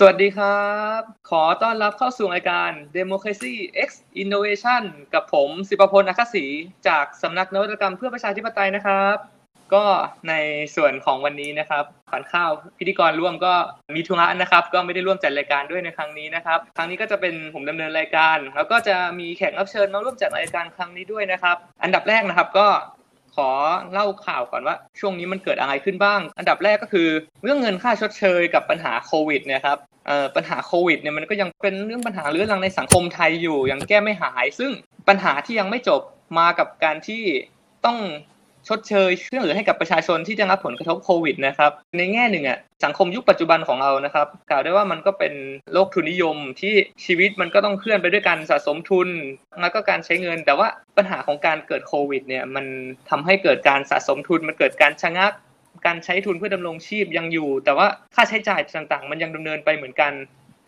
สวัสดีครับ ขอต้อนรับเข้าสู่รายการ Democracy X Innovation กับผมสิปพลอัคศรีจากสำนักนวัตกรรมเพื่อประชาธิปไตยนะครับ ก็ในส่วนของวันนี้นะครับฝันข้าวพิธีกรร่วมก็มีทุระนะครับ ก็ไม่ได้ร่วมจัดรายการด้วยในครั้งนี้นะครับ ครั้งนี้ก็จะเป็นผมดำเนินรายการ แล้วก็จะมีแขกรับเชิญมาร่วมจัดรายการครั้งนี้ด้วยนะครับ อันดับแรกนะครับก็ ขอเล่าข่าวก่อนว่า ช่วงนี้มันเกิดอะไรขึ้นบ้าง อันดับแรกก็คือเรื่องเงินค่าชดเชยกับปัญหาโควิดเนี่ยครับปัญหาโควิดเนี่ยมันก็ยังเป็นเรื่องปัญหาเรื้อรังในสังคมไทยอยู่ยังแก้ไม่หาย ซึ่งปัญหาที่ยังไม่จบมากับการที่ต้อง ชดเชยช่วยเหลือให้กับประชาชนที่ได้รับผลกระทบโควิดนะครับ ในแง่หนึ่งอะสังคมยุคปัจจุบันของเรานะครับ กล่าวได้ว่ามันก็เป็นโลกทุนนิยมที่ชีวิตมันก็ต้องเคลื่อนไปด้วยการสะสมทุน แล้วก็การใช้เงิน แต่ว่าปัญหาของการเกิดโควิดเนี่ยมันทำให้เกิดการสะสมทุนมันเกิดการชะงักการใช้ทุนเพื่อดำรงชีพยังอยู่ แต่ว่าค่าใช้จ่ายต่างๆ มันยังดำเนินไปเหมือนกัน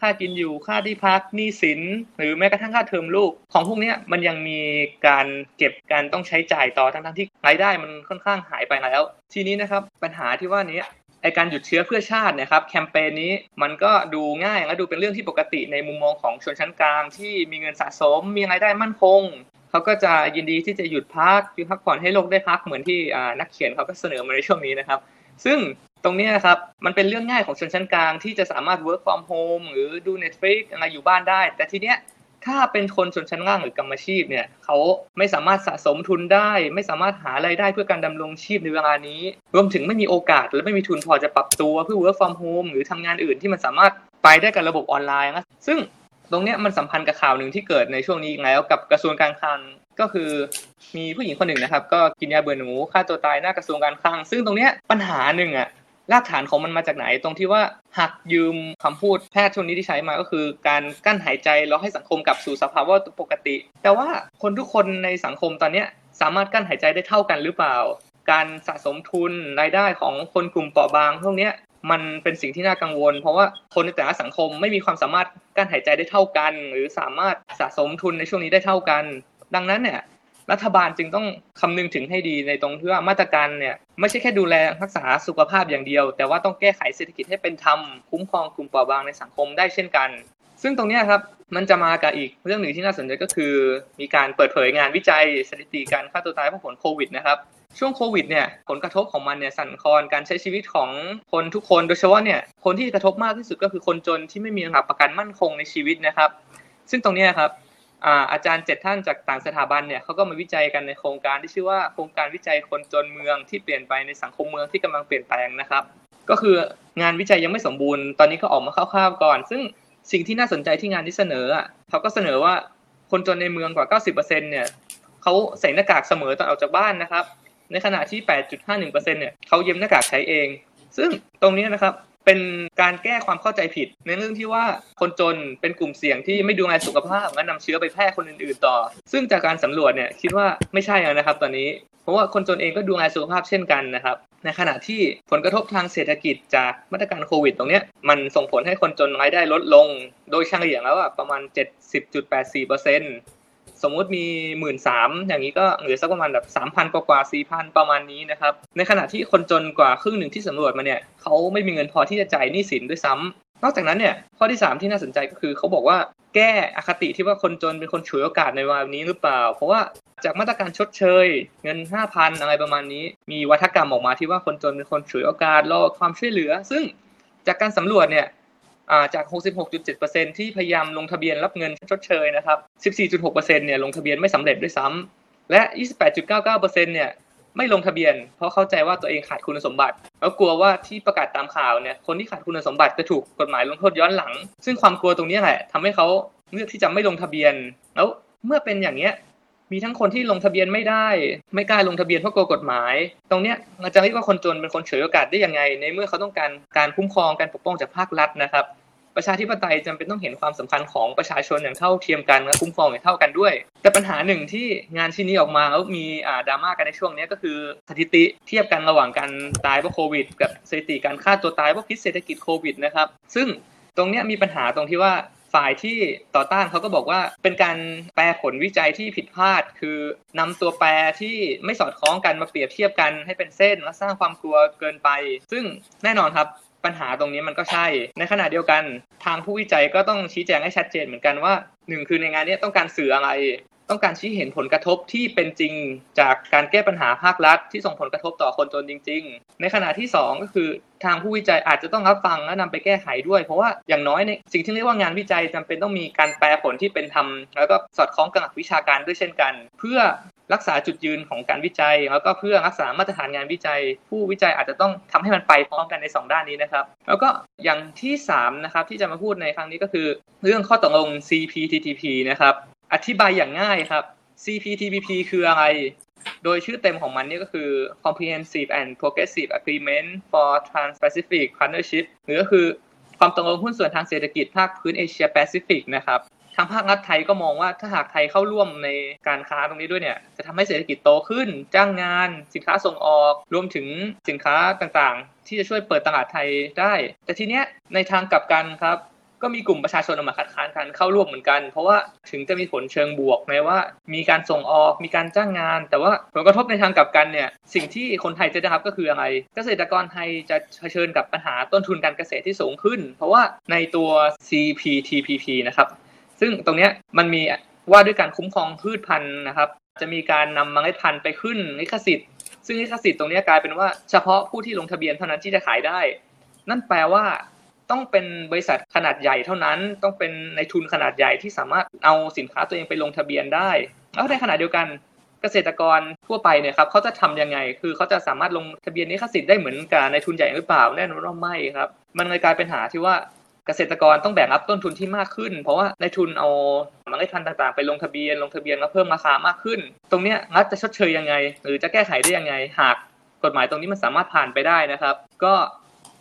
ค่ากินอยู่ค่าที่พักหนี้สิน หรือแม้กระทั่งค่าเทอมลูก ของพวกนี้มันยังมีการเก็บการต้องใช้จ่ายต่อทั้งๆที่รายได้มันค่อนข้างหายไปแล้ว ทีนี้นะครับปัญหาที่ว่านี้ไอการหยุดเชื้อเพื่อชาตินะครับแคมเปญนี้มันก็ดูง่ายและดูเป็นเรื่องที่ปกติในมุมมองของชนชั้นกลางที่มีเงินสะสม มีรายได้มั่นคงเขาก็จะยินดีที่จะหยุดพักหยุดพักผ่อนให้โลกได้พักเหมือนที่นักเขียนเขาก็เสนอมาในช่วงนี้นะครับ ซึ่ง ตรงนี้นะครับมันเป็นเรื่องง่ายของชนชั้นกลางที่จะสามารถ work from home หรือดู Netflix อะไรอยู่บ้านได้ แต่ทีเนี้ยถ้าเป็นคนชนชั้นล่างหรือกรรมชีพเนี่ยเขาไม่สามารถสะสมทุนได้ ไม่สามารถหาไรายได้เพื่อการดำรงชีพในเวลานี้ รวมถึงไม่มีโอกาสและไม่มีทุนพอจะปรับตัวเพื่อ work from home หรือทำงานอื่นที่มันสามารถไปได้กับระบบออนไลน์นะซึ่งตรงนี้มันสัมพันธ์กับข่าวหนึ่งที่เกิดในช่วงนี้แล้วกับกระทรวงการคลังก็คือมีผู้หญิงคนหนึ่งนะครับ ก็กินยาเบื่อหนูฆ่าตัวตายหน้ากระทรวงการคลัง ซึ่งตรงนี้ปัญหาหนึ่งอะ รากฐานของมันมาจากไหน ตรงที่ว่าหักยืมคำพูดแพทย์ช่วงนี้ที่ใช้มาก็คือ การกั้นหายใจแล้วให้สังคมกลับสู่สภาวะปกติ แต่ว่าคนทุกคนในสังคมตอนนี้สามารถกั้นหายใจได้เท่ากันหรือเปล่า การสะสมทุนรายได้ของคนกลุ่มเปราะบางพวกนี้มันเป็นสิ่งที่น่ากังวล เพราะว่าคนในแต่ละสังคมไม่มีความสามารถกั้นหายใจได้เท่ากัน หรือสามารถสะสมทุนในช่วงนี้ได้เท่ากัน ดังนั้นเนี่ย รัฐบาลจึงต้องคำนึงถึงให้ดีในตรงที่ว่ามาตรการเนี่ยไม่ใช่แค่ดูแลรักษาสุขภาพอย่างเดียว แต่ว่าต้องแก้ไขเศรษฐกิจให้เป็นธรรมคุ้มครองกลุ่มเปราะบางในสังคมได้เช่นกัน ซึ่งตรงนี้ครับมันจะมากับอีกเรื่องหนึ่งที่น่าสนใจก็คือ มีการเปิดเผยงานวิจัยสถิติการฆ่าตัวตายเพราะผลโควิดนะครับช่วงโควิดเนี่ยผลกระทบของมันเนี่ยสั่นคลอนการใช้ชีวิตของคนทุกคนโดยเฉพาะเนี่ยคนที่กระทบมากที่สุดก็คือคนจนที่ไม่มีหลักประกันมั่นคงในชีวิตนะครับ ซึ่งตรงนี้ครับ อาจารย์เจ็ดท่านจากต่างสถาบันเนี่ยเขาก็มาวิจัยกันในโครงการที่ชื่อว่าโครงการวิจัยคนจนเมืองที่เปลี่ยนไปในสังคมเมืองที่กำลังเปลี่ยนแปลงนะครับ ก็คืองานวิจัยยังไม่สมบูรณ์ตอนนี้ก็ออกมาคร่าวๆก่อน ซึ่งสิ่งที่น่าสนใจที่งานที่เสนออะเขาก็เสนอว่าคนจนในเมืองกว่า 90%เนี่ยเขาใส่หน้ากากเสมอตอนออกจากบ้านนะครับ ในขณะที่ 8.51%เนี่ยเขาเย็บหน้ากากใช้เอง ซึ่งตรงนี้นะครับ เป็นการแก้ความเข้าใจผิด ในเรื่องที่ว่าคนจนเป็นกลุ่มเสี่ยงที่ไม่ดูแลสุขภาพและนำเชื้อไปแพร่คนอื่นๆต่อ ซึ่งจากการสำรวจเนี่ยคิดว่าไม่ใช่นะครับ ตอนนี้เพราะว่าคนจนเองก็ดูแลสุขภาพเช่นกันนะครับในขณะที่ผลกระทบทางเศรษฐกิจจากมาตรการโควิด ตรงนี้มันส่งผลให้คนจนรายได้ลดลง โดยเฉลี่ยแล้วประมาณ 70.84% สมมุติมีหมื่นสามอย่างนี้ก็เหลือสักประมาณแบบสามพันกว่าสี่พันประมาณนี้นะครับ ในขณะที่คนจนกว่าครึ่งหนึ่งที่สำรวจมาเนี่ยเขาไม่มีเงินพอที่จะจ่ายหนี้สินด้วยซ้ำนอกจากนั้นเนี่ยข้อที่ 3 ที่น่าสนใจก็คือเขาบอกว่าแก้อคติที่ว่าคนจนเป็นคนฉวยโอกาสในวันนี้หรือเปล่า เพราะว่าจากมาตรการชดเชย เงิน 5,000 อะไรประมาณนี้ มีวัฒกรรมออกมาที่ว่าคนจนเป็นคนฉวยโอกาสรอความช่วยเหลือ ซึ่งจากการสำรวจเนี่ย จาก 66.7%ที่พยายามลงทะเบียนรับเงินชดเชยนะครับ 14.6%เนี่ยลงทะเบียนไม่สำเร็จด้วยซ้ำและ 28.99%เนี่ยไม่ลงทะเบียน เพราะเข้าใจว่าตัวเองขาดคุณสมบัติ แล้วกลัวว่าที่ประกาศตามข่าวเนี่ยคนที่ขาดคุณสมบัติจะถูกกฎหมายลงโทษย้อนหลัง ซึ่งความกลัวตรงนี้แหละทำให้เขาเลือกที่จะไม่ลงทะเบียน แล้วเมื่อเป็นอย่างเนี้ย มีทั้งคนที่ลงทะเบียนไม่ได้ ไม่กล้าลงทะเบียนเพราะกลัวกฎหมาย ตรงเนี้ยเราจะเรียกว่าคนจนเป็นคนเฉยโอกาสได้ยังไง ในเมื่อเขาต้องการการคุ้มครองการปกป้องจากภาครัฐนะครับ ประชาธิปไตยจำเป็นต้องเห็นความสำคัญของประชาชนอย่างเท่าเทียมกันและคุ้มครองอย่างเท่ากันด้วย แต่ปัญหาหนึ่งที่งานชิ้นนี้ออกมาแล้วมีดราม่ากันในช่วงนี้ก็คือสถิติเทียบกันระหว่างการตายเพราะโควิด กับสถิติการฆ่าตัวตายเพราะพิษเศรษฐกิจโควิดนะครับซึ่งตรงนี้มีปัญหาตรงที่ว่า ฝ่ายที่ต่อต้านเขาก็บอกว่าเป็นการแปลผลวิจัยที่ผิดพลาด คือนำตัวแปรที่ไม่สอดคล้องกันมาเปรียบเทียบกันให้เป็นเส้นและสร้างความกลัวเกินไป ซึ่งแน่นอนครับปัญหาตรงนี้มันก็ใช่ ในขณะเดียวกัน ทางผู้วิจัยก็ต้องชี้แจงให้ชัดเจนเหมือนกันว่าหนึ่งคือในงานนี้ต้องการสื่ออะไร ต้องการชี้เห็นผลกระทบที่เป็นจริงจากการแก้ปัญหาภาครัฐ ที่ส่งผลกระทบต่อคนจนจริง ๆ ในขณะที่ 2 ก็คือทางผู้วิจัยอาจจะต้องรับฟังและนำไปแก้ไขด้วย เพราะว่าอย่างน้อยในสิ่งที่เรียกว่างานวิจัยจำเป็นต้องมีการแปลผลที่เป็นธรรมแล้วก็สอดคล้องกับหลักวิชาการด้วยเช่นกัน เพื่อรักษาจุดยืนของการวิจัย แล้วก็เพื่อรักษามาตรฐานงานวิจัย ผู้วิจัยอาจจะต้องทำให้มันไปพร้อมกันใน 2 ด้านนี้นะครับ แล้วก็อย่างที่3นะครับที่จะมาพูดในครั้งนี้ก็คือ เรื่องข้อตกลง CPTPP นะครับ อธิบายอย่างง่ายครับ CPTPP คืออะไร โดยชื่อเต็มของมันนี่ก็คือ Comprehensive and Progressive Agreement for Trans-Pacific Partnership หรือก็คือความตกลงหุ้นส่วนทางเศรษฐกิจภาคพื้นเอเชียแปซิฟิกนะครับทางภาครัฐไทยก็มองว่าถ้าหากไทยเข้าร่วมในการค้าตรงนี้ด้วยเนี่ย จะทำให้เศรษฐกิจโตขึ้น จ้างงาน สินค้าส่งออก รวมถึงสินค้าต่างๆ ที่จะช่วยเปิดตลาดไทยได้ แต่ทีเนี้ยในทางกลับกันครับ ก็มีกลุ่มประชาชนออกมาคัดค้านกันเข้าร่วมเหมือนกัน เพราะว่าถึงจะมีผลเชิงบวกแม้ว่า มีการส่งออกมีการจ้างงาน แต่ว่าผลกระทบในทางกลับกันเนี่ยสิ่งที่คนไทยจะได้รับก็คืออะไร เกษตรกรไทยจะเผชิญกับปัญหาต้นทุนการเกษตรที่สูงขึ้น เพราะว่าในตัว CPTPP นะครับซึ่งตรงนี้มันมีว่าด้วยการคุ้มครองพืชพันธุ์นะครับ จะมีการนำเมล็ดพันธุ์ไปขึ้นลิขสิทธิ์ซึ่งลิขสิทธิ์ตรงนี้กลายเป็นว่าเฉพาะผู้ที่ลงทะเบียนเท่านั้นที่จะขายได้ นั่นแปลว่า ต้องเป็นบริษัทขนาดใหญ่เท่านั้น ต้องเป็นในทุนขนาดใหญ่ที่สามารถเอาสินค้าตัวเองไปลงทะเบียนได้แล้วในขณะเดียวกันเกษตรกรทั่วไปเนี่ยครับเขาจะทํำยังไง คือเขาจะสามารถลงทะเบียนลิขสิทธิ์ได้เหมือนกับในทุนใหญ่หรือเปล่าแน่นอนว่าไม่ครับ มันเลยกลายเป็นหาที่ว่าเกษตรกรต้องแบกรับต้นทุนที่มากขึ้น เพราะว่าในทุนเอาเมล็ดพันธุ์ต่างๆ ไปลงทะเบียนลงทะเบียนแล้วเพิ่มราคามากขึ้น ตรงเนี้ยรัฐจะชดเชยยังไง หรือจะแก้ไขได้ยังไง หากกฎหมายตรงนี้มันสามารถผ่านไปได้นะครับ ก็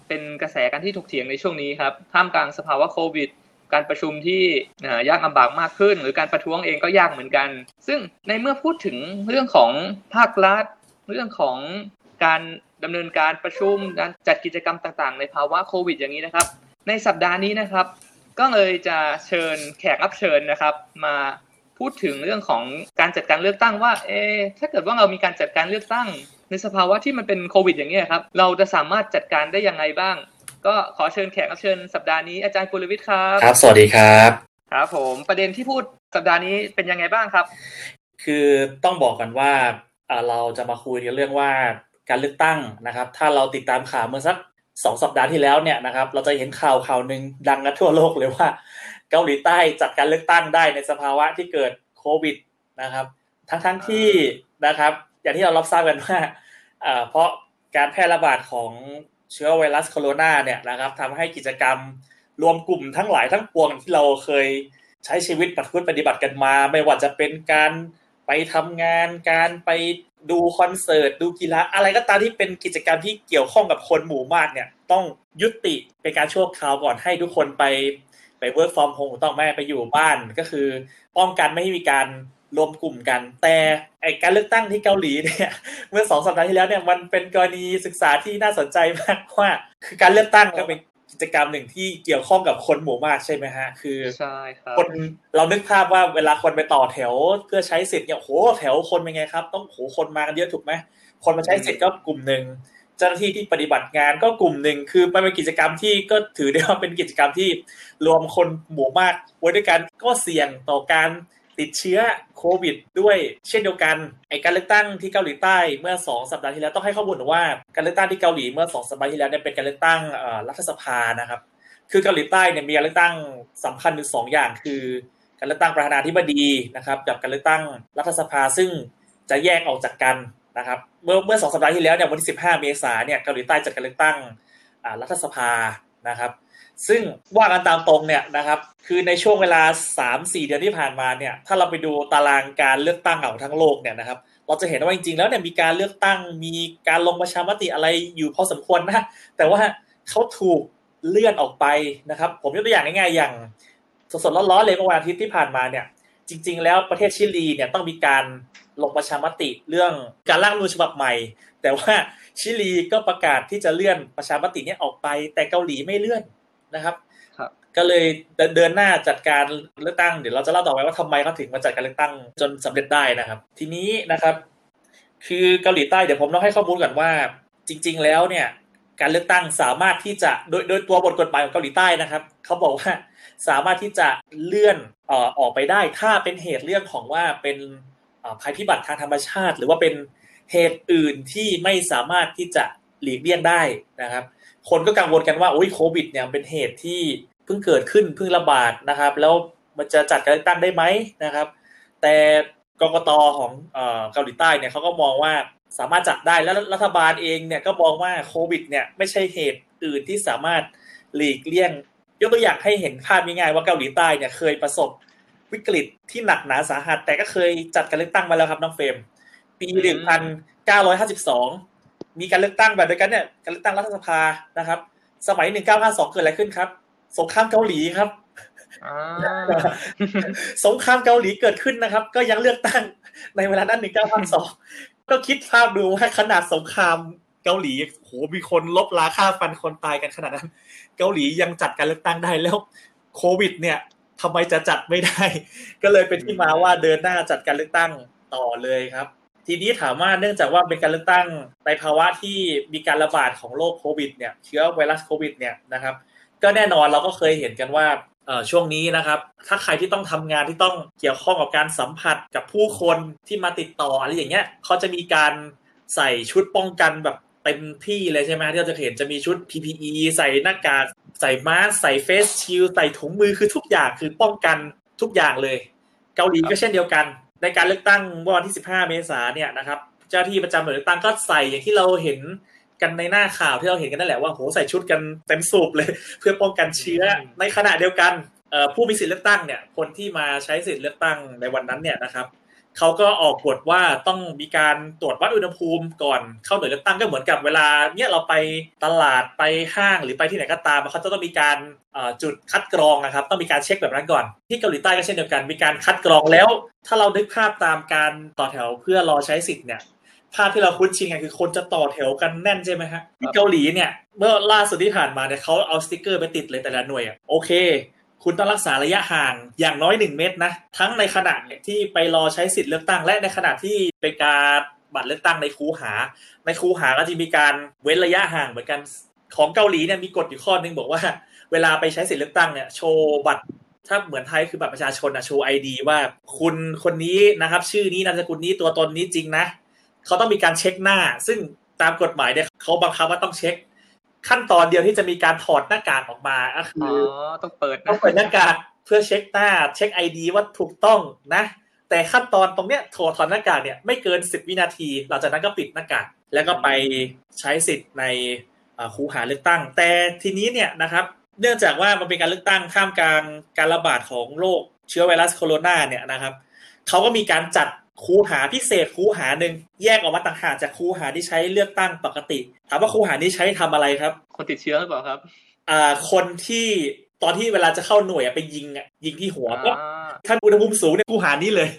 เป็นกระแสการที่ถกเถียงในช่วงนี้ครับท่ามกลางสภาวะโควิด การประชุมที่ยากลำบากมากขึ้น หรือการประท้วงเองก็ยากเหมือนกัน ซึ่งในเมื่อพูดถึงเรื่องของภาครัฐ เรื่องของการดำเนินการประชุมการจัดกิจกรรมต่างๆ ในภาวะโควิด อย่างนี้นะครับ ในสัปดาห์นี้นะครับ ก็เลยจะเชิญแขกรับเชิญนะครับ มา พูดถึงเรื่องของการจัดการเลือกตั้งว่า เอถ้าเกิดว่าเรามีการจัดการเลือกตั้ง ในสภาวะที่มันเป็นโควิด อย่างนี้ครับ เราจะสามารถจัดการได้ยังไงบ้าง ก็ขอเชิญแขกรับเชิญสัปดาห์นี้อาจารย์กุลวิทย์ครับ ครับ สวัสดีครับ ครับผมประเด็นที่พูดสัปดาห์นี้เป็นยังไงบ้างครับ คือต้องบอกกันว่าเราจะมาคุยกันเรื่องว่าการเลือกตั้งนะครับ ถ้าเราติดตามข่าวเมื่อสักสองสัปดาห์ที่แล้วเนี่ยนะครับ เราจะเห็นข่าวข่าวหนึ่งดังกันทั่วโลกเลยว่า เกาหลีใต้จัดการเลือกตั้งได้ในสภาวะที่เกิดโควิดนะครับ ทั้งทั้งที่นะครับ อย่างที่เรารับทราบกันว่าเพราะการแพร่ระบาดของเชื้อไวรัสโคโรนาเนี่ยนะครับทำให้กิจกรรมรวมกลุ่มทั้งหลายทั้งปวงที่เราเคยใช้ชีวิตปฏิบัติปฏิบัติกันมา ไม่ว่าจะเป็นการไปทำงานการไปดูคอนเสิร์ตดูกีฬาอะไรก็ตามที่เป็นกิจกรรมที่เกี่ยวข้องกับคนหมู่มากเนี่ย ต้องยุติเป็นการชั่วคราวก่อนให้ทุกคนไป ไป work from home ต้องแม่ไปอยู่บ้านก็คือ ป้องกันไม่ให้มีการรวมกลุ่มกัน แต่ไอการเลือกตั้งที่เกาหลีเนี่ยเมื่อสองสัปดาห์ที่แล้วเนี่ยมันเป็นกรณีศึกษาที่น่าสนใจมากว่าคือการเลือกตั้งก็เป็นกิจกรรมหนึ่งที่เกี่ยวข้องกับคนหมู่มากใช่ไหมฮะ คือใช่ครับคนเรานึกภาพว่าเวลาคนไปต่อแถวเพื่อใช้สิทธิ์เนี่ยโหแถวคนเป็นไงครับ ต้องโหคนมากันเยอะถูกไหมคนมาใช้สิทธิ์ก็กลุ่มหนึ่ง เจ้าหน้าที่ที่ปฏิบัติงานก็กลุ่มหนึ่งคือมันเป็นกิจกรรมที่ก็ถือได้ว่าเป็นกิจกรรมที่รวมคนหมู่มากไว้ด้วยกันก็เสี่ยงต่อการติดเชื้อโควิดด้วยเช่นเดียวกันไอการเลือกตั้งที่เกาหลีใต้เมื่อ 2 สัปดาห์ที่แล้วต้องให้ข้อมูลว่าการเลือกตั้งที่เกาหลีเมื่อ 2 สัปดาห์ที่แล้วเนี่ยเป็นการเลือกตั้งรัฐสภานะครับ คือเกาหลีใต้เนี่ยมีการเลือกตั้งสำคัญอยู่สองอย่าง คือการเลือกตั้งประธานาธิบดีนะครับกับการเลือกตั้งรัฐสภาซึ่งจะแยกออกจากกัน นะครับ เมื่อเมื่อสองสัปดาห์ที่แล้วเนี่ยวันที่ 15 เมษาเนี่ยเกาหลีใต้จัดการเลือกตั้งรัฐสภานะครับ ซึ่งว่ากันตามตรงเนี่ยนะครับ คือในช่วงเวลา 3-4 เดือนที่ผ่านมาเนี่ยถ้าเราไปดูตารางการเลือกตั้งของทั้งโลกเนี่ยนะครับเราจะเห็นว่าจริงๆแล้วเนี่ยมีการเลือกตั้งมีการลงประชามติอะไรอยู่พอสมควรนะแต่ว่าเขาถูกเลื่อนออกไปนะครับ ผมยกตัวอย่างง่ายๆอย่างสดๆร้อนๆเลยเมื่อวันอาทิตย์ที่ผ่านมาเนี่ยจริง ๆ แล้วประเทศชิลีเนี่ยต้องมีการ ลงประชามติเรื่องการร่างรัฐมนูญฉบับใหม่ แต่ว่าชิลีก็ประกาศที่จะเลื่อนประชามตินี้ออกไป แต่เกาหลีไม่เลื่อนนะครับก็เลยเดินหน้าจัดการเลือกตั้งเดี๋ยวเราจะเล่าต่อไปว่าทำไมเขาถึงมาจัดการเลือกตั้งจนสำเร็จได้นะครับ ทีนี้นะครับ คือเกาหลีใต้เดี๋ยวผมต้องให้ข้อมูลก่อนว่า จริง ๆ แล้วเนี่ย การเลือกตั้งสามารถที่จะโดยโดยตัวบทกฎหมายของเกาหลีใต้นะครับเขาบอกว่าสามารถที่จะเลื่อนเอ่อออกไปได้ ถ้าเป็นเหตุเรื่องของว่าเป็น ภัยพิบัติทางธรรมชาติ หรือว่าเป็นเหตุอื่นที่ไม่สามารถที่จะหลีกเลี่ยงได้นะครับ คนก็กังวลกันว่าโอ้ยโควิดเนี่ยเป็นเหตุที่เพิ่งเกิดขึ้นเพิ่งระบาดนะครับ แล้วมันจะจัดการเลือกตั้งได้ไหมนะครับ แต่กกตของเกาหลีใต้เนี่ยเขาก็มองว่าสามารถจัดได้แล้วรัฐบาลเองเนี่ยก็มองว่าโควิดเนี่ยไม่ใช่เหตุอื่นที่สามารถหลีกเลี่ยง ยกตัวอย่างให้เห็นภาพง่ายๆว่าเกาหลีใต้เนี่ยเคยประสบ วิกฤตที่หนักหนาสาหัส แต่ก็เคยจัดการเลือกตั้งมาแล้วครับน้องเฟรมปีหนึ่งพันเก้าร้อยห้าสิบสองมีการเลือกตั้งแบบเดียวกันเนี่ยการเลือกตั้งรัฐสภานะครับ สมัยหนึ่งเก้าห้าสองเกิดอะไรขึ้นครับ สงครามเกาหลีครับสงครามเกาหลีเกิดขึ้นนะครับ ก็ยังเลือกตั้งในเวลานั้นหนึ่งเก้าพันสองก็คิดภาพดูว่าขนาดสงครามเกาหลีโหมีคนลบล้าฆ่าฟันคนตายกันขนาดนั้น เกาหลียังจัดการเลือกตั้งได้แล้วโควิด เนี่ย ทำไมจะจัดไม่ได้ ก็เลยเป็นที่มาว่าเดินหน้าจัดการเลือกตั้งต่อเลยครับ ทีนี้ถามว่าเนื่องจากว่าเป็นการเลือกตั้งในภาวะที่มีการระบาดของโรคโควิดเนี่ยเชื้อไวรัสโควิดเนี่ยนะครับ ก็แน่นอนเราก็เคยเห็นกันว่าช่วงนี้นะครับ ถ้าใครที่ต้องทำงานที่ต้องเกี่ยวข้องกับการสัมผัสกับผู้คนที่มาติดต่ออะไรอย่างเงี้ยเขาจะมีการใส่ชุดป้องกันแบบ เต็มที่เลยใช่ไหมที่เราจะเห็นจะมีชุด PPE ใส่หน้ากากใส่มาสใส่เฟสชิลใส่ถุงมือคือทุกอย่างคือป้องกันทุกอย่างเลย เกาหลีก็เช่นเดียวกัน ในการเลือกตั้งวันที่ 15 เมษายนเนี่ยนะครับเจ้าที่ประจำหน่วยเลือกตั้งก็ใส่อย่างที่เราเห็นกันในหน้าข่าวที่เราเห็นกันนั่นแหละว่าโหใส่ชุดกันเต็มสูบเลย เพื่อป้องกันเชื้อในขณะเดียวกันผู้มีสิทธิ์เลือกตั้งเนี่ยคนที่มาใช้สิทธิ์เลือกตั้งในวันนั้นเนี่ยนะครับ เขาก็ออกกฎว่าต้องมีการตรวจวัดอุณหภูมิก่อนเข้าหน่วยเลือกตั้งก็เหมือนกับเวลาเนี่ยเราไปตลาดไปห้างหรือไปที่ไหนก็ตามเขาจะต้องมีการจุดคัดกรองนะครับ ต้องมีการเช็คแบบนั้นก่อน ที่เกาหลีใต้ก็เช่นเดียวกัน มีการคัดกรองแล้ว ถ้าเราดึกภาพตามการต่อแถวเพื่อรอใช้สิทธิ์เนี่ยภาพที่เราคุ้นชินกันคือคนจะต่อแถวกันแน่นใช่ไหมฮะที่เกาหลีเนี่ยเมื่อล่าสุดที่ผ่านมาเนี่ยเขาเอาสติกเกอร์ไปติดเลยแต่ละหน่วยอะโอเค คุณต้องรักษาระยะห่างอย่างน้อยหนึ่งเมตรนะ ทั้งในขณะที่ไปรอใช้สิทธิ์เลือกตั้ง และในขณะที่ไปการบัตรเลือกตั้งในคูหา ในคูหาก็จะมีการเว้นระยะห่างเหมือนกันของเกาหลีเนี่ยมีกฎอยู่ข้อนึงบอกว่า เวลาไปใช้สิทธิ์เลือกตั้งเนี่ยโชว์บัตรถ้าเหมือนไทยคือบัตรประชาชนนะโชว์ไอดีว่าคุณคนนี้นะครับ ชื่อนี้นามสกุลนี้ตัวตนนี้จริงนะเขาต้องมีการเช็คหน้า ซึ่งตามกฎหมายเนี่ยเขาบังคับว่าต้องเช็ค ขั้นตอนเดียวที่จะมีการถอดหน้ากากออกมาก็คืออต้องเปิดต้องเปิดหน้ากากเพื่อเช็คหน้า เช็คไอดีว่าถูกต้องนะ แต่ขั้นตอนตรงเนี้ยถอดถอดหน้ากากเนี่ยไม่เกินสิบวินาที หลังจากนั้นก็ปิดหน้ากากแล้วก็ไปใช้สิทธิ์ในคูหาเลือกตั้ง แต่ทีนี้เนี่ยนะครับ เนื่องจากว่ามันเป็นการเลือกตั้งข้ามกลางการระบาดของโรคเชื้อไวรัสโคโรนาเนี่ยนะครับเขาก็มีการจัด คูหาพิเศษคูหาหนึ่งแยกออกมาต่างหากจากคูหาที่ใช้เลือกตั้งปกติ ถามว่าคูหานี้ใช้ทำอะไรครับ คนติดเชื้อหรือเปล่าครับอ่าคนที่ตอนที่เวลาจะเข้าหน่วยไปยิงอะยิงที่หัวก็ถ้าอุณหภูมิสูงเนี่ยคูหานี้เลย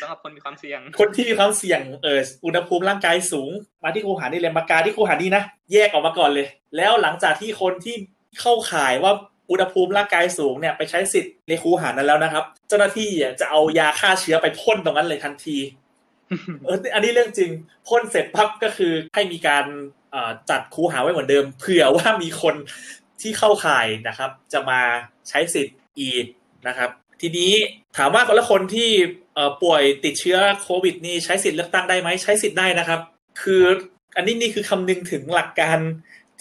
สำหรับคนมีความเสี่ยง คนที่มีความเสี่ยงเอออุณหภูมิร่างกายสูง มาที่คูหานี้เลยมากาที่คูหานี้นะแยกออกมาก่อนเลย แล้วหลังจากที่คนที่เข้าข่ายว่า อุณหภูมิร่างกายสูงเนี่ยไปใช้สิทธิ์ในคูหานั้นแล้วนะครับ เจ้าหน้าที่จะเอายาฆ่าเชื้อไปพ่นตรงนั้นเลยทันทีเอออันนี้เรื่องจริงพ่นเสร็จปั๊บก็คือให้มีการจัดคูหาไว้เหมือนเดิมเผื่อว่ามีคนที่เข้าข่ายนะครับ จะมาใช้สิทธิ์อีกนะครับ ทีนี้ถามว่าคนละคนที่ป่วยติดเชื้อโควิด นี่ใช้สิทธิ์เลือกตั้งได้ไหมใช้สิทธิ์ได้นะครับ คืออันนี้นี่คือคำนึงถึงหลักการ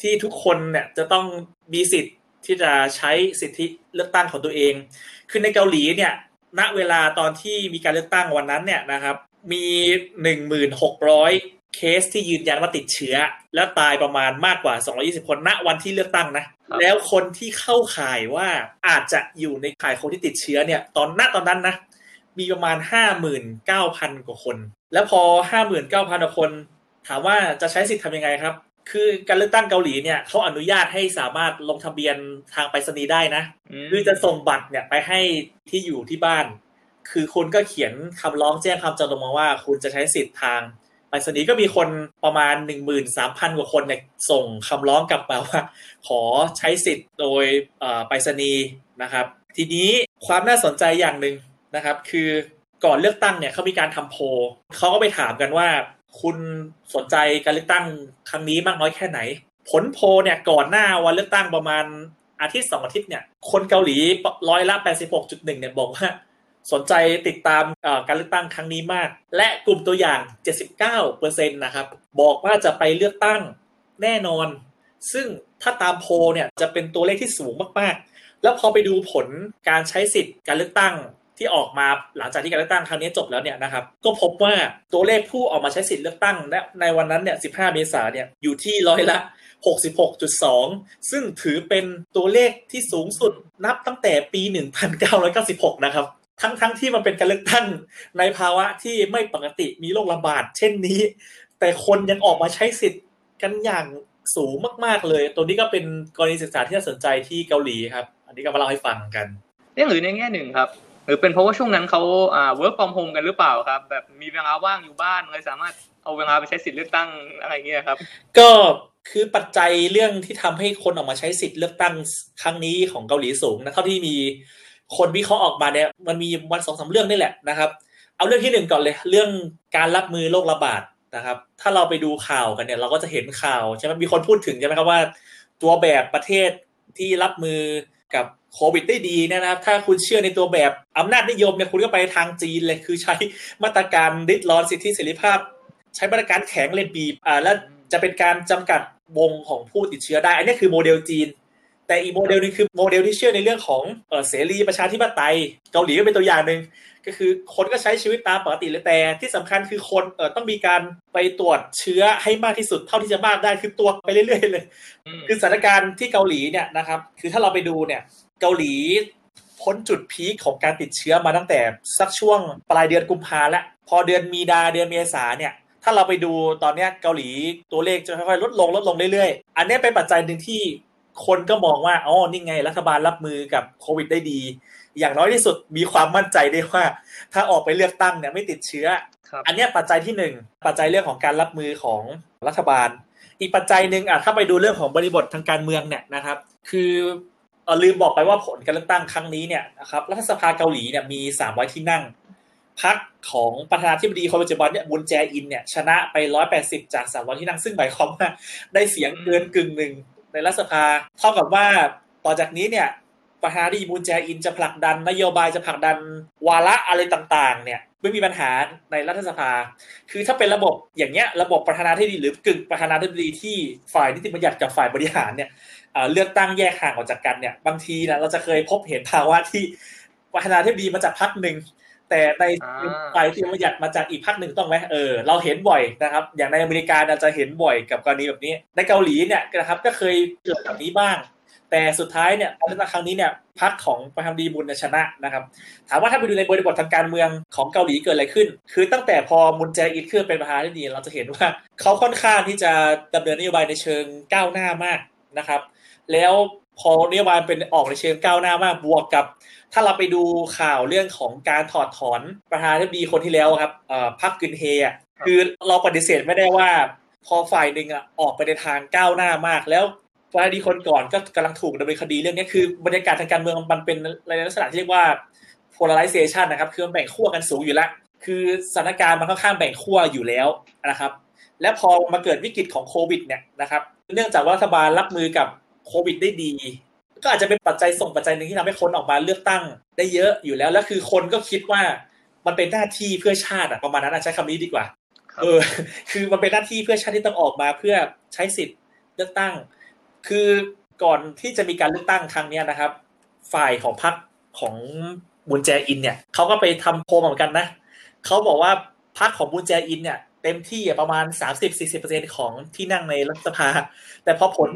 ที่ทุกคนเนี่ยจะต้องมีสิทธิ์ ที่จะใช้สิทธิเลือกตั้งของตัวเอง คือในเกาหลีเนี่ย ณ เวลาตอนที่มีการเลือกตั้งวันนั้นเนี่ยนะครับ มี1,600เคสที่ยืนยันว่าติดเชื้อ แล้วตายประมาณมากกว่า 220 คน ณ วันที่เลือกตั้งนะ แล้วคนที่เข้าข่ายว่าอาจจะอยู่ในข่ายคนที่ติดเชื้อเนี่ย ตอนณตอนนั้นนะ มีประมาณ 59,000 กว่าคน แล้วพอ 59,000 กว่าคน ถามว่าจะใช้สิทธิ์ทำยังไงครับ คือการเลือกตั้งเกาหลีเนี่ยเขาอนุญาตให้สามารถลงทะเบียนทางไปรษณีย์ได้นะคือจะส่งบัตรเนี่ยไปให้ที่อยู่ที่บ้าน คือคุณก็เขียนคำร้องแจ้งคำจำนงมาว่า คุณจะใช้สิทธิ์ทางไปรษณีย์ก็มีคนประมาณ 1 3 0 0 0 กว่าคนเนี่ยส่งคำร้องกลับมาว่า ขอใช้สิทธิ์โดยไปรษณีย์นะครับ ทีนี้ความน่าสนใจอย่างหนึ่งนะครับ คือก่อนเลือกตั้งเนี่ยเขามีการทำโพเขาก็ไปถามกันว่า คุณสนใจการเลือกตั้งครั้งนี้มากน้อยแค่ไหน ผลโพเนี่ยก่อนหน้าวันเลือกตั้งประมาณอาทิตย์สองอาทิตย์เนี่ย คนเกาหลีร้อยละ86.1เนี่ยบอกว่าสนใจติดตามการเลือกตั้งครั้งนี้มาก และกลุ่มตัวอย่าง 79%นะครับบอกว่าจะไปเลือกตั้งแน่นอน ซึ่งถ้าตามโพเนี่ยจะเป็นตัวเลขที่สูงมากๆ แล้วพอไปดูผลการใช้สิทธิ์การเลือกตั้ง ที่ออกมาหลังจากที่การเลือกตั้งครั้งนี้จบแล้วเนี่ยนะครับก็พบว่าตัวเลขผู้ออกมาใช้สิทธิ์เลือกตั้งในวันนั้นเนี่ย 15 เมษายนเนี่ยอยู่ที่ร้อยละ 66.2 ซึ่งถือเป็นตัวเลขที่สูงสุดนับตั้งแต่ปี 1996 นะครับทั้งทั้งที่มันเป็นการเลือกตั้งในภาวะที่ไม่ปกติมีโรคระบาดเช่นนี้ แต่คนยังออกมาใช้สิทธิ์กันอย่างสูงมาก ๆ เลย ตัวนี้ก็เป็นกรณีศึกษาที่น่าสนใจที่เกาหลีครับ อันนี้ก็มาเล่าให้ฟังกันเรื่องหรือในแง่หนึ่งครับ หรือเป็นเพราะว่าช่วงนั้นเขาอ่า work from home กันหรือเปล่าครับ แบบมีเวลาว่างอยู่บ้านเลยสามารถเอาเวลาไปใช้สิทธิ์เลือกตั้งอะไรเงี้ยครับ ก็คือปัจจัยเรื่องที่ทำให้คนออกมาใช้สิทธิ์เลือกตั้งครั้งนี้ของเกาหลีสูงนะเท่าที่มีคนวิเคราะห์ออกมาเนี่ยมันมีวันสองสาเรื่องนี่แหละนะครับ เอาเรื่องที่หนึ่งก่อนเลยเรื่องการรับมือโรคระบาดนะครับ ถ้าเราไปดูข่าวกันเนี่ย เราก็จะเห็นข่าวใช่ไหมมีคนพูดถึงใช่ไหมครับว่า ตัวแบบประเทศที่รับมือ กับโควิดได้ดีนะครับ ถ้าคุณเชื่อในตัวแบบอำนาจนิยมเนี่ยคุณก็ไปทางจีนเลยคือใช้มาตรการลิดรอนสิทธิเสรีภาพ ใช้มาตรการแข็งเล่นบีบอ่าแล้วจะเป็นการจำกัดวงของผู้ติดเชื้อได้ อันนี้คือโมเดลจีน แต่อีกโมเดลนึงคือโมเดลที่เชื่อในเรื่องของเสรีประชาธิปไตย เกาหลีก็เป็นตัวอย่างหนึ่ง ก็คือคนก็ใช้ชีวิตตามปกติเลยแต่ที่สำคัญคือคนเออต้องมีการไปตรวจเชื้อให้มากที่สุดเท่าที่จะมากได้คือตรวจไปเรื่อยๆเลย คือสถานการณ์ที่เกาหลีเนี่ยนะครับ คือถ้าเราไปดูเนี่ยเกาหลีพ้นจุดพีคของการติดเชื้อมาตั้งแต่สักช่วงปลายเดือนกุมภาแล้วพอเดือนมีนาเดือนเมษาเนี่ยถ้าเราไปดูตอนนี้เกาหลีตัวเลขจะค่อยๆลดลงลดลงเรื่อยๆ อันนี้เป็นปัจจัยหนึ่งที่คนก็มองว่าอ๋อนี่ไงรัฐบาลรับมือกับโควิดได้ดี อย่างน้อยที่สุดมีความมั่นใจได้ว่า ถ้าออกไปเลือกตั้งเนี่ยไม่ติดเชื้อ อันนี้ปัจจัยที่หนึ่งปัจจัยเรื่องของการรับมือของรัฐบาล อีกปัจจัยหนึ่งอะถ้าไปดูเรื่องของบริบททางการเมืองเนี่ยนะครับ คือเออลืมบอกไปว่าผลการเลือกตั้งครั้งนี้เนี่ยนะครับรัฐสภาเกาหลีเนี่ยมีสามร้อยที่นั่งพรรคของประธานาธิบดีคนปัจจุบันเนี่ยบุนแจอินเนี่ยชนะไปร้อยแปดสิบจากสามร้อยที่นั่งซึ่งหมายความว่าได้เสียงเกินกึ่งหนึ่งในรัฐสภาเท่ากับว่าต่อจากนี้เนี่ย ประธานาธิบดีมูนแจอินจะผลักดันนโยบายจะผลักดันวาระอะไรต่างๆ เนี่ยไม่มีปัญหาในรัฐสภา คือถ้าเป็นระบบอย่างเงี้ยระบบประธานาธิบดีหรือกึ่งประธานาธิบดีที่ฝ่ายนิติบัญญัติกับฝ่ายบริหารเนี่ยเลือกตั้งแยกห่างออกจากกันเนี่ยบางทีนะเราจะเคยพบเห็นภาวะที่ประธานาธิบดีมาจากพรรคหนึ่งแต่ในฝ่ายที่บัญญัติมาจากอีกพรรคหนึ่งต้องไหมเออเราเห็นบ่อยนะครับ อย่างในอเมริกาเราจะเห็นบ่อยกับกรณีแบบนี้ ในเกาหลีเนี่ยนะครับก็เคยเกิดแบบนี้บ้าง แต่สุดท้ายเนี่ยการเลือกตั้งครั้งนี้เนี่ยพรรคของประธานดีบุญชนะนะครับ ถามว่าถ้าไปดูในบริบททางการเมืองของเกาหลีเกิดอะไรขึ้น คือตั้งแต่พอมุนแจอินขึ้นเป็นประธานาธิบดีเราจะเห็นว่าเขาค่อนข้างที่จะดำเนินนโยบายในเชิงก้าวหน้ามากนะครับ แล้วพอนโยบายเป็นออกในเชิงก้าวหน้ามากบวกกับ ถ้าเราไปดูข่าวเรื่องของการถอดถอนประธานาธิบดีคนที่แล้วครับพักกึนเฮคือเราปฏิเสธไม่ได้ว่า พอฝ่ายหนึ่งอะออกไปในทางก้าวหน้ามากแล้ว ฝ่าดีคนก่อนก็กำลังถูกดำเนินคดีเรื่องนี้คือบรรยากาศทางการเมืองมันเป็นในลักษณะที่เรียกว่า polarization นะครับ คือมันแบ่งขั้วกันสูงอยู่แล้ว คือสถานการณ์มันค่อนข้างแบ่งขั้วอยู่แล้วนะครับ และพอมาเกิดวิกฤตของโควิดเนี่ยนะครับ เนื่องจากว่ารัฐบาลรับมือกับโควิดได้ดี ก็อาจจะเป็นปัจจัยส่งปัจจัยหนึ่งที่ทำให้คนออกมาเลือกตั้งได้เยอะอยู่แล้ว แล้วคือคนก็คิดว่ามันเป็นหน้าที่เพื่อชาติอะประมาณนั้นใช้คำนี้ดีกว่า เออ คือมันเป็นหน้าที่เพื่อชาติที่ต้องออกมาเพื่อใช้สิทธิ์เลือกตั้ง คือก่อนที่จะมีการเลือกตั้งครั้งนี้นะครับ ฝ่ายของพรรคของบุญแจอินเนี่ยเขาก็ไปทำโพลเหมือนกันนะเขาบอกว่าพรรคของบุญแจอินเนี่ยเต็มที่ประมาณสามสิบสี่สิบเปอร์เซ็นของที่นั่งในรัฐสภา แต่พอผล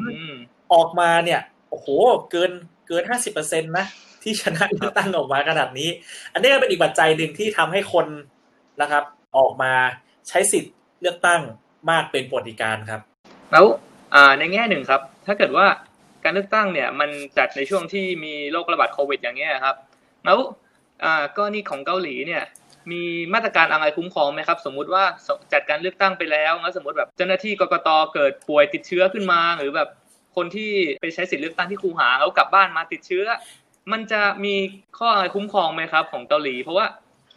ออกมาเนี่ยโอ้โหเกินเกินห้าสิบเปอร์เซ็นต์นะที่ชนะเลือกตั้งออกมาขนาดนี้ อันนี้ก็เป็นอีกปัจจัยหนึ่งที่ทำให้คนนะครับ ออกมาใช้สิทธิ์เลือกตั้งมากเป็นปฏิการครับ แล้วในแง่หนึ่งครับ ถ้าเกิดว่าการเลือกตั้งเนี่ยมันจัดในช่วงที่มีโรคระบาดโควิดอย่างเงี้ยครับ แล้วก็นี่ของเกาหลีเนี่ยมีมาตรการอะไรคุ้มครองไหมครับ สมมุติว่าจัดการเลือกตั้งไปแล้วแล้วสมมติแบบเจ้าหน้าที่กกตเกิดป่วยติดเชื้อขึ้นมา หรือแบบคนที่ไปใช้สิทธิเลือกตั้งที่คูหาแล้วกลับบ้านมาติดเชื้อ มันจะมีข้ออะไรคุ้มครองไหมครับ ของเกาหลี เพราะว่า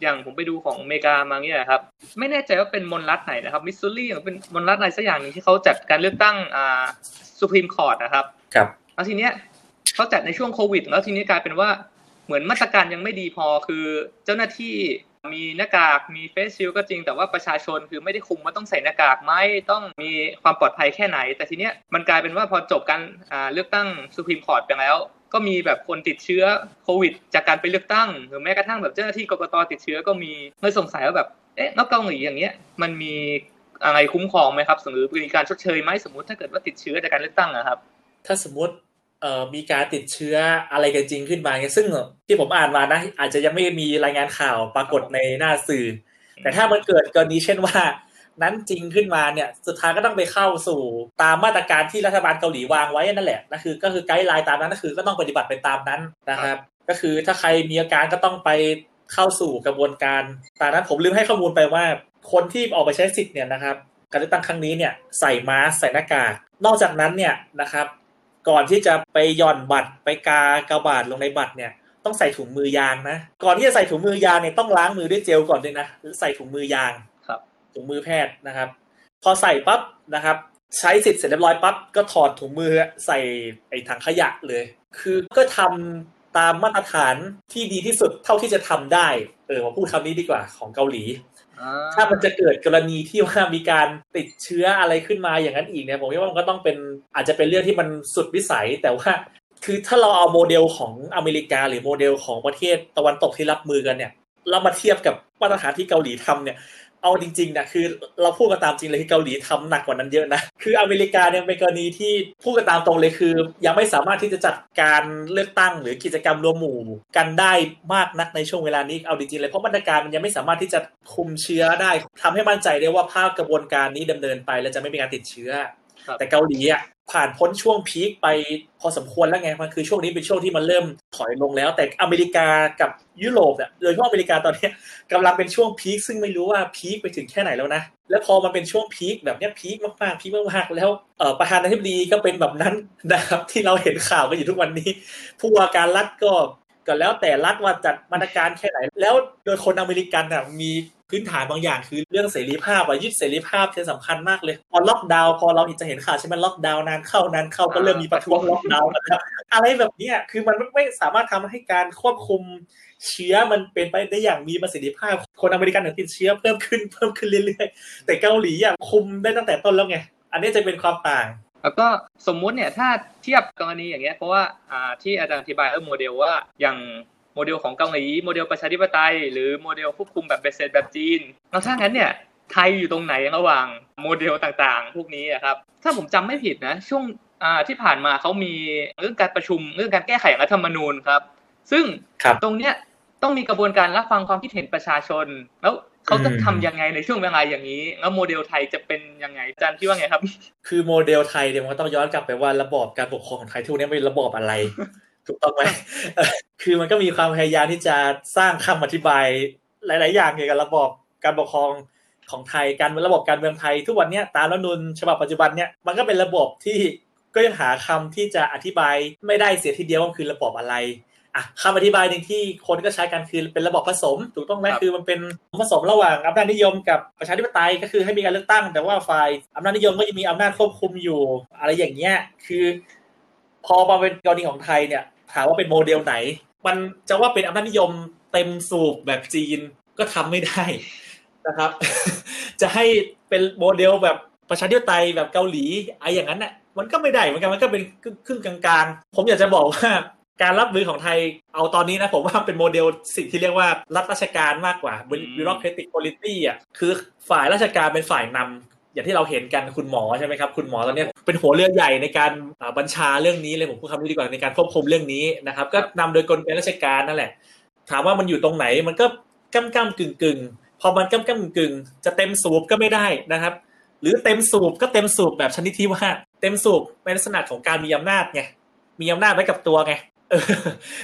อย่างผมไปดูของอเมริกามาเนี่ยนะครับ ไม่แน่ใจว่าเป็นมลรัฐไหนนะครับมิสซูรีหรือเป็นมลรัฐอะไรสักอย่างหนึ่งที่เขาจัดการเลือกตั้งอ่า Supreme Court นะครับ ครับแล้วทีเนี้ยเขาจัดในช่วงโควิด แล้วทีนี้กลายเป็นว่าเหมือนมาตรการยังไม่ดีพอคือเจ้าหน้าที่มีหน้ากากมี face shield ก็จริง แต่ว่าประชาชนคือไม่ได้คุมว่าต้องใส่หน้ากากไหมต้องมีความปลอดภัยแค่ไหน แต่ทีเนี้ยมันกลายเป็นว่าพอจบการอ่าเลือกตั้งสุพรีมคอร์ตไปแล้ว ก็มีแบบคนติดเชื้อโควิด จากการไปเลือกตั้ง หรือแม้กระทั่งแบบเจ้าหน้าที่กรกตติดเชื้อก็มีเลยสงสัยว่าแบบเอ๊ะแล้วเกาหลีอย่างเงี้ยมันมีอะไรคุ้มครองไหมครับหรือมีการชดเชยไหมสมมติถ้าเกิดว่าติดเชื้อจากการเลือกตั้งนะครับ ถ้าสมมติเอ่อมีการติดเชื้ออะไรกันจริงขึ้นมาเนี่ยซึ่งที่ผมอ่านมานะ อาจจะยังไม่มีรายงานข่าวปรากฏในหน้าสื่อ แต่ถ้ามันเกิดกรณีเช่นว่า นั้นจริงขึ้นมาเนี่ยสุดท้ายก็ต้องไปเข้าสู่ตามมาตรการที่รัฐบาลเกาหลีวางไว้นั่นแหละนั่นคือก็คือไกด์ไลน์ตามนั้นก็คือก็ต้องปฏิบัติไปตามนั้นนะครับ ก็คือถ้าใครมีอาการก็ต้องไปเข้าสู่กระบวนการตามนั้นผมลืมให้ข้อมูลไปว่าคนที่ออกไปใช้สิทธิ์เนี่ยนะครับการเลือกตั้งครั้งนี้เนี่ยใส่มาสก์ใส่หน้ากากนอกจากนั้นเนี่ยนะครับ ก่อนที่จะไปหย่อนบัตรไปกากระบาดลงในบัตรเนี่ยต้องใส่ถุงมือยางนะ ก่อนที่จะใส่ถุงมือยางเนี่ยต้องล้างมือด้วยเจลก่อนด้วยนะหรือใส่ถุงมือยางครับ ถุงมือแพทย์นะครับ พอใส่ปั๊บนะครับ ใช้สิทธิ์เสร็จเรียบร้อยปั๊บก็ถอดถุงมือใส่ไอ้ถังขยะเลย คือก็ทำตามมาตรฐานที่ดีที่สุดเท่าที่จะทำได้ เออมาพูดคำนี้ดีกว่าของเกาหลีถ้ามันจะเกิดกรณีที่ว่ามีการติดเชื้ออะไรขึ้นมาอย่างนั้นอีกเนี่ยผมว่ามันก็ต้องเป็นอาจจะเป็นเรื่องที่มันสุดวิสัยแต่ว่า คือถ้าเราเอาโมเดลของอเมริกาหรือโมเดลของประเทศตะวันตกที่รับมือกันเนี่ยเรามาเทียบกับมาตรฐานที่เกาหลีทำเนี่ย เอาจริงๆนะคือเราพูดกันตามจริงเลยที่เกาหลีทำหนักกว่านั้นเยอะนะคืออเมริกาเนี่ยเป็นกรณีที่พูดกันตามตรงเลยคือ ยังไม่สามารถที่จะจัดการเลือกตั้งหรือกิจกรรมรวมหมู่กันได้มากนักในช่วงเวลานี้เอาจริงๆเลยเพราะมาตรการมันยังไม่สามารถที่จะคุมเชื้อได้ทำให้มั่นใจได้ว่าภาพกระบวนการนี้ดำเนินไป แล้วจะไม่มีการติดเชื้อ แต่เกาหลีอะผ่านพ้นช่วงพีคไปพอสมควรแล้วไงมันคือช่วงนี้เป็นช่วงที่มันเริ่มถอยลงแล้ว แต่อเมริกากับยุโรปเนี่ยโดยเฉพาะอเมริกาตอนนี้ยกำลังเป็นช่วงพีคซึ่งไม่รู้ว่าพีคไปถึงแค่ไหนแล้วนะแล้วพอมันเป็นช่วงพีคแบบนี้พีคมากๆพีคมากๆแล้วประธานาธิบดีก็เป็นแบบนั้นนะครับที่เราเห็นข่าวกันอยู่ทุกวันนี้ ผู้ว่าการรัฐก็ก็แล้วแต่รัฐว่าจัดมาตรการแค่ไหน แล้วโดยคนอเมริกันอะมี พื้นฐานบางอย่างคือเรื่องเสรีภาพอะยึดเสรีภาพเป็นสำคัญมากเลย พอล็อกดาวน์พอเราจะเห็นข่าวใช่ไหมล็อกดาวน์นานเข้านานเข้าก็เริ่มมีประท้วงล็อกดาวน์แล้วอะไรแบบนี้คือมันไม่สามารถทำให้การควบคุมเชื้อมันเป็นไปได้อย่างมีประสิทธิภาพ คนอเมริกันถึงติดเชื้อเพิ่มขึ้นเพิ่มขึ้นเรื่อยๆ แต่เกาหลีอะคุมได้ตั้งแต่ต้นแล้วไง อันนี้จะเป็นความต่างแล้วก็สมมุติเนี่ยถ้าเทียบกรณีอย่างเงี้ยเพราะว่าอ่าที่อาจารย์อธิบายเออโมเดลว่าอย่าง โมเดลของเกาหลีโมเดลประชาธิปไตย หรือโมเดลควบคุมแบบเบ็ดเสร็จแบบจีนแล้วถ้างั้นเนี่ยไทยอยู่ตรงไหนระหว่างโมเดลต่างๆ พวกนี้อะครับ ถ้าผมจำไม่ผิดนะ ช่วงอ่าที่ผ่านมาเขามีเรื่องการประชุมเรื่องการแก้ไขรัฐธรรมนูญครับ ซึ่งครับตรงเนี้ยต้องมีกระบวนการรับฟังความคิดเห็นประชาชน แล้วเขาจะอืมทำยังไงในช่วงเวลาอย่างนี้ แล้วโมเดลไทยจะเป็นยังไงอาจารย์คิดว่าไงครับ คือโมเดลไทยเนี่ยมันก็ต้องย้อนกลับไปว่าระบอบการปกครองของไทยทุกวันนี้เป็นระบอบอะไร ถูกต้องไหมเออคือมันก็มีความพยายามที่จะสร้างคำอธิบาย หลาย ๆ อย่างเกี่ยวกับระบอบการปกครองของไทยการระบบการเมืองไทย ทุกวันเนี้ยตามรัฐธรรมนูญฉบับปัจจุบันเนี่ยมันก็เป็นระบบที่ก็ยังหาคำที่จะอธิบายไม่ได้เสียทีเดียวว่ามันคือระบอบอะไรอะคำอธิบายหนึ่งที่คนก็ใช้กันคือเป็นระบอบผสม ถูกต้องไหมครับคือมันเป็นผสมระหว่างอำนาจนิยมกับประชาธิปไตยก็คือให้มีการเลือกตั้ง แต่ว่าฝ่ายอำนาจนิยมก็ยังมีอำนาจควบคุมอยู่ อะไรอย่างเงี้ยคือ พอมาเป็นกรณีของไทยเนี่ย ถามว่าเป็นโมเดลไหน มันจะว่าเป็นอำนาจนิยมเต็มสูบแบบจีนก็ทำไม่ได้นะครับ จะให้เป็นโมเดลแบบประชาธิปไตยแบบเกาหลีไอ้อย่างนั้นน่ะมันก็ไม่ได้เหมือนกันมันก็เป็นครึ่งๆกลางๆ ผมอยากจะบอกว่าการรับมือของไทยเอาตอนนี้นะผมว่าเป็นโมเดลสิ่งที่เรียกว่ารัฐราชการมากกว่าอืม bureaucratic polity อะคือฝ่ายราชการเป็นฝ่ายนำ อย่างที่เราเห็นกันคุณหมอใช่ไหมครับคุณหมอตอนนี้เป็นหัวเรือใหญ่ในการบัญชาเรื่องนี้เลยผมพูดคำนี้ดีกว่าในการควบคุมเรื่องนี้นะครับ ก็นำโดยกลไกราชการนั่นแหละ ถามว่ามันอยู่ตรงไหนมันก็ก้ำก้ำกึ่งกึ่งพอมันก้ำก้ำกึ่งกึ่งจะเต็มสูบก็ไม่ได้นะครับ หรือเต็มสูบก็เต็มสูบแบบชนิดที่ว่า เต็มสูบเป็นลักษณะของการมีอำนาจไงมีอำนาจไว้กับตัวไง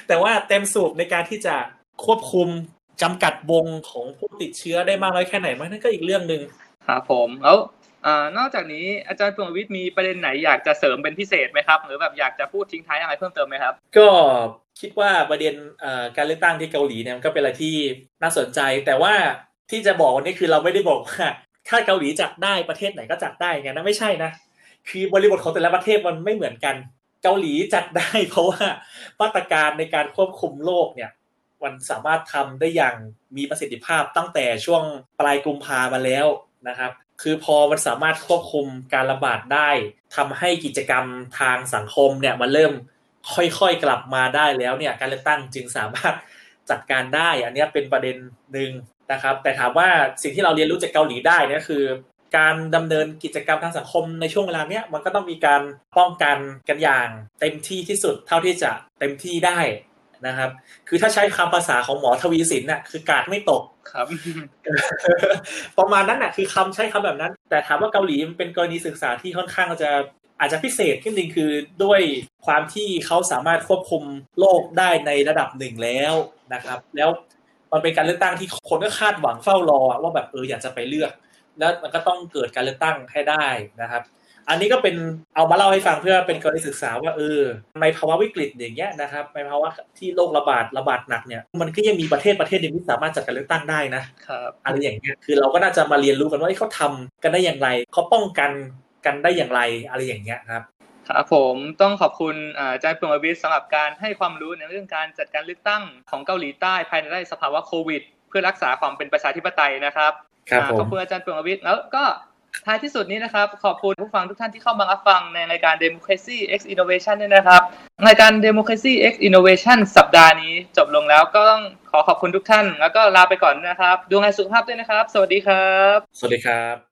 แต่ว่าเต็มสูบในการที่จะควบคุมจำกัดวงของผู้ติดเชื้อได้มากน้อยแค่ไหนมันนั่นก็อีกเรื่องหนึ่งครับผมแล้วอ่า นอกจากนี้อาจารย์ปวงวิทย์มีประเด็นไหนอยากจะเสริมเป็นพิเศษไหมครับ หรือแบบอยากจะพูดทิ้งท้ายอะไรเพิ่มเติมไหมครับ ก็คิดว่าประเด็นการเลือกตั้งที่เกาหลีเนี่ยมันก็เป็นอะไรที่น่าสนใจ แต่ว่าที่จะบอกวันนี้คือเราไม่ได้บอกว่าถ้าเกาหลีจัดได้ประเทศไหนก็จัดได้ไงนะไม่ใช่นะคือบริบทของแต่ละประเทศมันไม่เหมือนกัน เกาหลีจัดได้เพราะว่ามาตรการในการควบคุมโรคเนี่ยมันสามารถทำได้อย่างมีประสิทธิภาพตั้งแต่ช่วงปลายกุมภามาแล้วนะครับ คือพอมันสามารถควบคุมการระบาดได้ทำให้กิจกรรมทางสังคมเนี่ยมันเริ่มค่อยๆกลับมาได้แล้วเนี่ยการเลือกตั้งจึงสามารถจัดการได้ อันนี้เป็นประเด็นหนึ่งนะครับ แต่ถามว่าสิ่งที่เราเรียนรู้จากเกาหลีได้เนี่ยคือ การดำเนินกิจกรรมทางสังคมในช่วงเวลาเนี้ยมันก็ต้องมีการป้องกันกันอย่าง เต็มที่ที่สุดเท่าที่จะเต็มที่ได้ นะครับ คือถ้าใช้คำภาษาของหมอทวีสินน่ะคือกาดไม่ตกครับ ประมาณนั้นน่ะคือคำใช้คำแบบนั้น แต่ถามว่าเกาหลีมันเป็นกรณีศึกษาที่ค่อนข้างจะอาจจะพิเศษขึ้นจริงคือด้วยความที่เขาสามารถควบคุมโลกได้ในระดับหนึ่งแล้วนะครับ แล้วมันเป็นการเลือกตั้งที่คนก็คาดหวังเฝ้ารอว่าแบบเอออยากจะไปเลือก แล้วมันก็ต้องเกิดการเลือกตั้งให้ได้นะครับ อันนี้ก็เป็นเอามาเล่าให้ฟังเพื่อเป็นกรณีศึกษาว่าเออในภาวะวิกฤตอย่างเงี้ยนะครับในภาวะที่โรคระบาดระบาดหนักเนี่ยมันก็ยังมีประเทศประเทศหนึ่งที่สามารถจัดการเลือกตั้งได้นะครับอะไรอย่างเงี้ยคือเราก็น่าจะมาเรียนรู้กันว่าเขาทำกันได้อย่างไรเขาป้องกันกันได้อย่างไรอะไรอย่างเงี้ยครับครับผมต้องขอบคุณอาจารย์ปวงวิทย์สำหรับการให้ความรู้ในเรื่องการจัดการเลือกตั้งของเกาหลีใต้ภายในสภาวะโควิด เพื่อรักษาความเป็นประชาธิปไตยนะครับครับผมขอบคุณอาจารย์ปวงวิทย์แล้วก็ ท้ายที่สุดนี้นะครับ ขอบคุณผู้ฟังทุกท่านที่เข้ามารับฟังในรายการ Democracy X Innovation ด้วยนะครับ รายการ Democracy X Innovation สัปดาห์นี้จบลงแล้วก็ต้องขอขอบคุณทุกท่าน แล้วก็ลาไปก่อนนะครับ ดูแลสุขภาพด้วยนะครับ สวัสดีครับ สวัสดีครับ